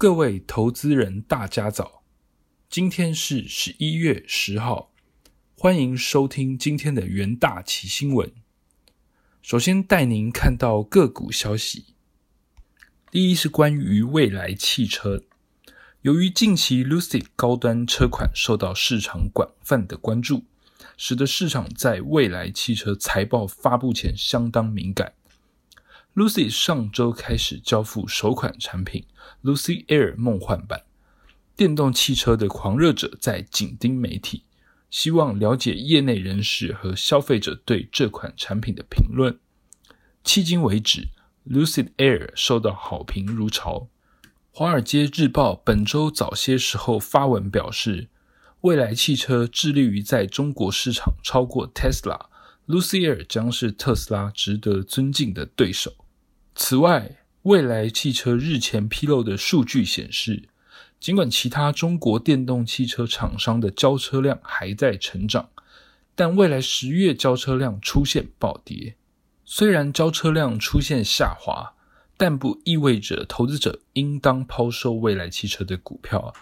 各位投资人，大家早！今天是十一月十号，欢迎收听今天的元大旗新闻。首先带您看到个股消息。第一是关于未来汽车，由于近期 Lucid 高端车款受到市场广泛的关注，使得市场在未来汽车财报发布前相当敏感。Lucy 上周开始交付首款产品 Lucy Air 梦幻版，电动汽车的狂热者在紧盯媒体，希望了解业内人士和消费者对这款产品的评论。迄今为止，Lucy Air 受到好评如潮。华尔街日报本周早些时候发文表示，未来汽车致力于在中国市场超过 Tesla Tesla，Lucy Air 将是特斯拉值得尊敬的对手。此外，蔚来汽车日前披露的数据显示，尽管其他中国电动汽车厂商的交车量还在成长，但未来十月交车量出现暴跌。虽然交车量出现下滑，但不意味着投资者应当抛售未来汽车的股票。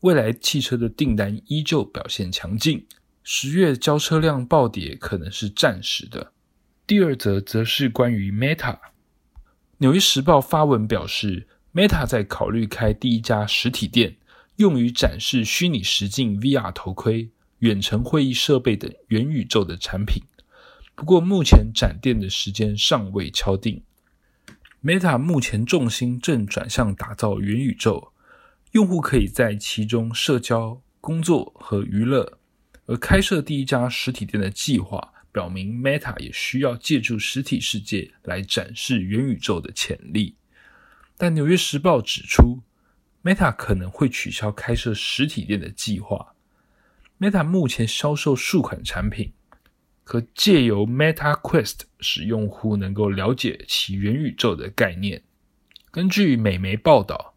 未来汽车的订单依旧表现强劲，十月交车量暴跌可能是暂时的。第二则则是关于 Meta。纽约时报发文表示，Meta 在考虑开第一家实体店，用于展示虚拟实境 VR 头盔、远程会议设备等元宇宙的产品。不过，目前展店的时间尚未敲定。Meta 目前重心正转向打造元宇宙，用户可以在其中社交、工作和娱乐。而开设第一家实体店的计划。表明 Meta 也需要借助实体世界来展示元宇宙的潜力，但《纽约时报》指出，Meta 可能会取消开设实体店的计划。Meta 目前销售数款产品，可借由 Meta Quest 使用户能够了解其元宇宙的概念。根据美媒报道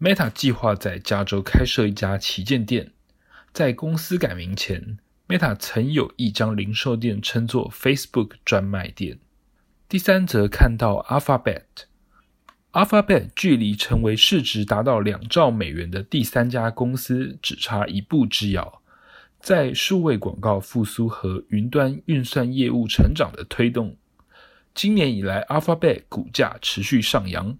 ，Meta 计划在加州开设一家旗舰店，在公司改名前。Meta 曾有一张零售店称作 Facebook 专卖店。第三则看到 Alphabet，Alphabet 距离成为市值达到两兆美元的第三家公司只差一步之遥。在数位广告复苏和云端运算业务成长的推动，今年以来 Alphabet 股价持续上扬，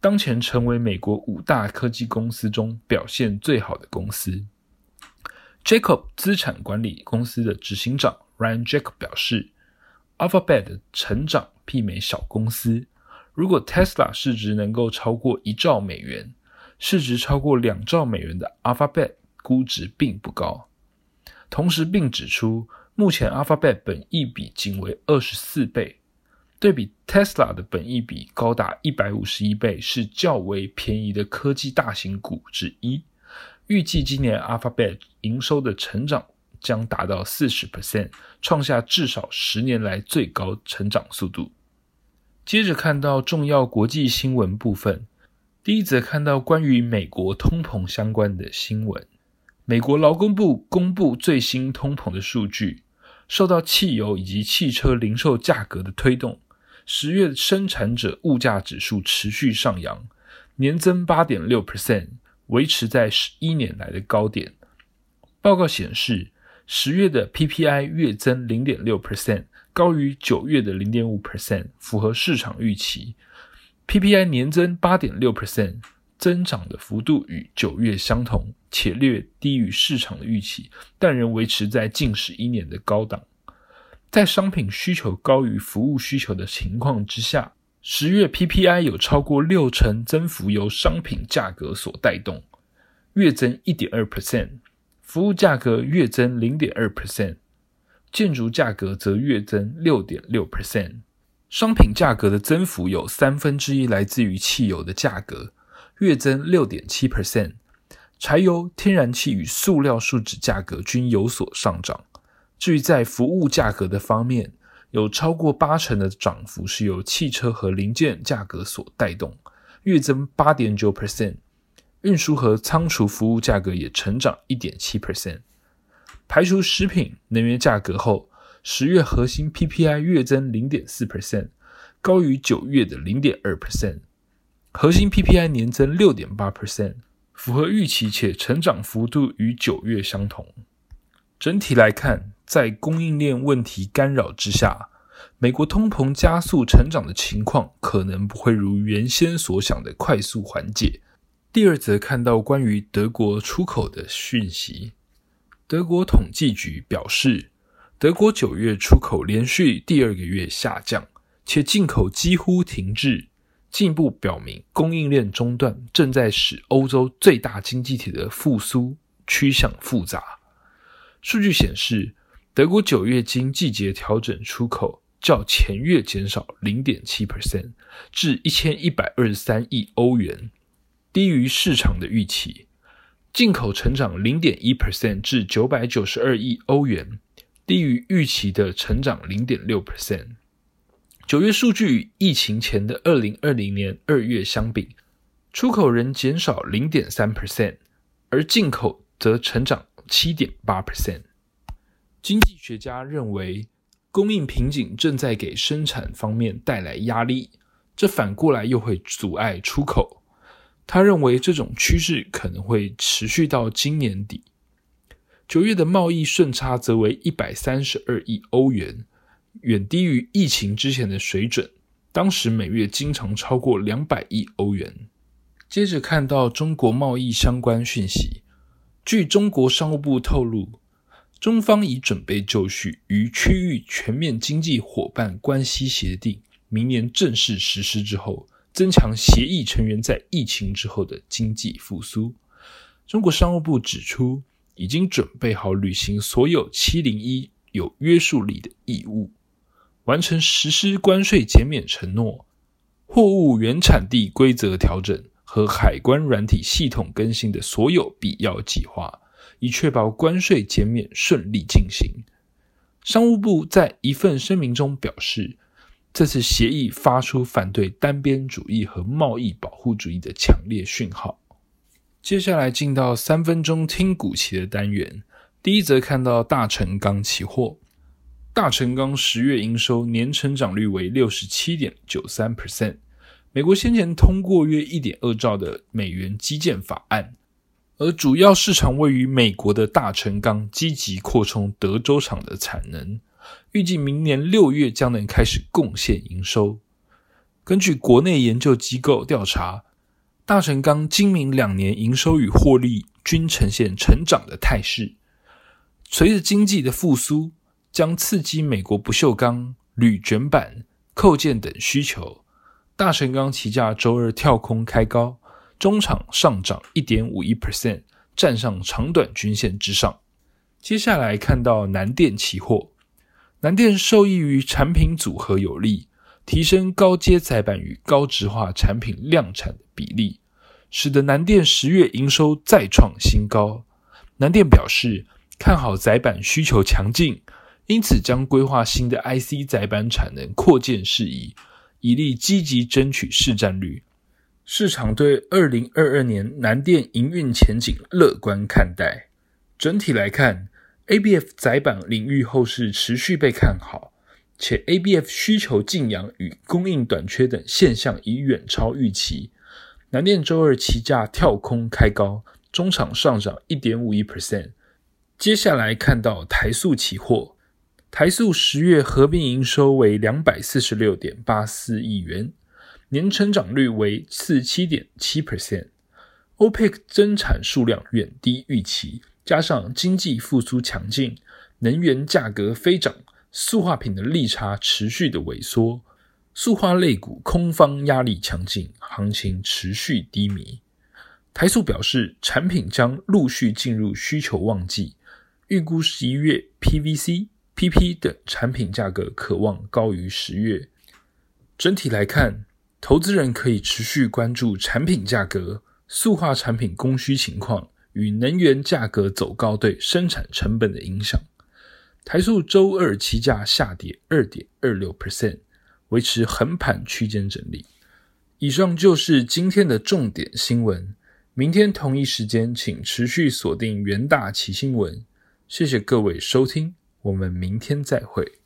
当前成为美国五大科技公司中表现最好的公司。Jacob 资产管理公司的执行长 Ryan Jacob 表示：“Alphabet 的成长媲美小公司。如果 Tesla 市值能够超过一兆美元，市值超过两兆美元的 Alphabet 估值并不高。”同时，并指出，目前 Alphabet 本益比仅为二十四倍，对比 Tesla 的本益比高达一百五十一倍，是较为便宜的科技大型股之一。预计今年 Alphabet 营收的成长将达到四十 percent，创下至少十年来最高成长速度。接着看到重要国际新闻部分，第一则看到关于美国通膨相关的新闻。美国劳工部公布最新通膨的数据，受到汽油以及汽车零售价格的推动，十月生产者物价指数持续上扬，年增八点六 percent。维持在十一年来的高点。报告显示，十月的 PPI 月增零点六 percent，高于九月的零点五 percent，符合市场预期。PPI 年增八点六 percent，增长的幅度与九月相同，且略低于市场的预期，但仍维持在近十一年的高档。在商品需求高于服务需求的情况之下。十月 PPI 有超过六成增幅由商品价格所带动，月增一点二 percent，服务价格月增零点二 percent，建筑价格则月增六点六 percent。商品价格的增幅有三分之一来自于汽油的价格，月增六点七 percent，柴油、天然气与塑料树脂价格均有所上涨。至于在服务价格的方面，有超过八成的涨幅是由汽车和零件价格所带动，月增八点九 percent。运输和仓储服务价格也成长一点七 percent。排除食品、能源价格后，十月核心 PPI 月增零点四 percent，高于九月的零点二 percent。核心 PPI 年增六点八 percent，符合预期，且成长幅度与九月相同。整体来看，在供应链问题干扰之下，美国通膨加速成长的情况可能不会如原先所想的快速缓解。第二则看到关于德国出口的讯息，德国统计局表示，德国九月出口连续第二个月下降，且进口几乎停滞，进一步表明供应链中断正在使欧洲最大经济体的复苏趋向复杂。数据显示，德国九月经季节调整出口较前月减少零点七 percent，至一千一百二十三亿欧元，低于市场的预期。进口成长零点一 percent 至九百九十二亿欧元，低于预期的成长零点六 percent。九月数据与疫情前的二零二零年二月相比，出口仍减少零点三 percent，而进口则成长。七点八 percent。经济学家认为，供应瓶颈正在给生产方面带来压力，这反过来又会阻碍出口。他认为这种趋势可能会持续到今年底。九月的贸易顺差则为一百三十二亿欧元，远低于疫情之前的水准，当时每月经常超过两百亿欧元。接着看到中国贸易相关讯息。据中国商务部透露，中方已准备就绪，于区域全面经济伙伴关系协定明年正式实施之后，增强协议成员在疫情之后的经济复苏。中国商务部指出，已经准备好履行所有“七零一”有约束力的义务，完成实施关税减免承诺、货物原产地规则调整。和海关软体系统更新的所有必要计划，以确保关税减免顺利进行。商务部在一份声明中表示，这次协议发出反对单边主义和贸易保护主义的强烈讯号。接下来进到三分钟听股期的单元，第一则看到大成钢期货，大成钢十月营收年成长率为六十七点九三 percent。美国先前通过约一点二兆的美元基建法案，而主要市场位于美国的大成钢积极扩充德州厂的产能，预计明年六月将能开始贡献营收。根据国内研究机构调查，大成钢今明两年营收与获利均呈现成长的态势。随着经济的复苏，将刺激美国不锈钢、铝卷板、扣件等需求。大成钢期价周二跳空开高，中场上涨一点五一 percent，站上长短均线之上。接下来看到南电期货，南电受益于产品组合有利，提升高阶载板与高值化产品量产的比例，使得南电十月营收再创新高。南电表示看好载板需求强劲，因此将规划新的 IC 载板产能扩建事宜。以利积极争取市占率，市场对二零二二年南电营运前景乐观看待。整体来看，ABF 载板领域后市持续被看好，且 ABF 需求劲扬与供应短缺等现象已远超预期。南电周二期价跳空开高，中场上涨一点五一 percent。接下来看到台塑期货。台塑十月合并营收为两百四十六点八四亿元，年成长率为四七点七 percent。OPEC 增产数量远低预期，加上经济复苏强劲，能源价格飞涨，塑化品的利差持续的萎缩，塑化类股空方压力强劲，行情持续低迷。台塑表示，产品将陆续进入需求旺季，预估十一月 PVC。PP 等产品价格可望高于十月。整体来看，投资人可以持续关注产品价格、塑化产品供需情况与能源价格走高对生产成本的影响。台塑周二期价下跌二点二六 percent，维持横盘区间整理。以上就是今天的重点新闻。明天同一时间，请持续锁定元大奇新闻。谢谢各位收听。我们明天再会。